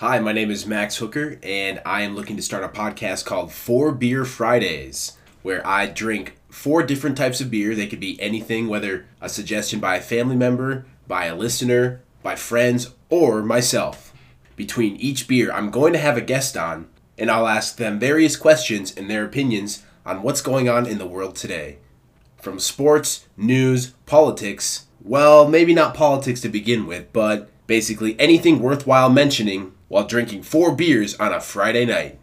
Hi, my name is Max Hooker, and I am looking to start a podcast called Four Beer Fridays, where I drink four different types of beer. They could be anything, whether a suggestion by a family member, by a listener, by friends, or myself. Between each beer, I'm going to have a guest on, and I'll ask them various questions and their opinions on what's going on in the world today. From sports, news, politics, well, maybe not politics to begin with, but basically anything worthwhile mentioning while drinking four beers on a Friday night.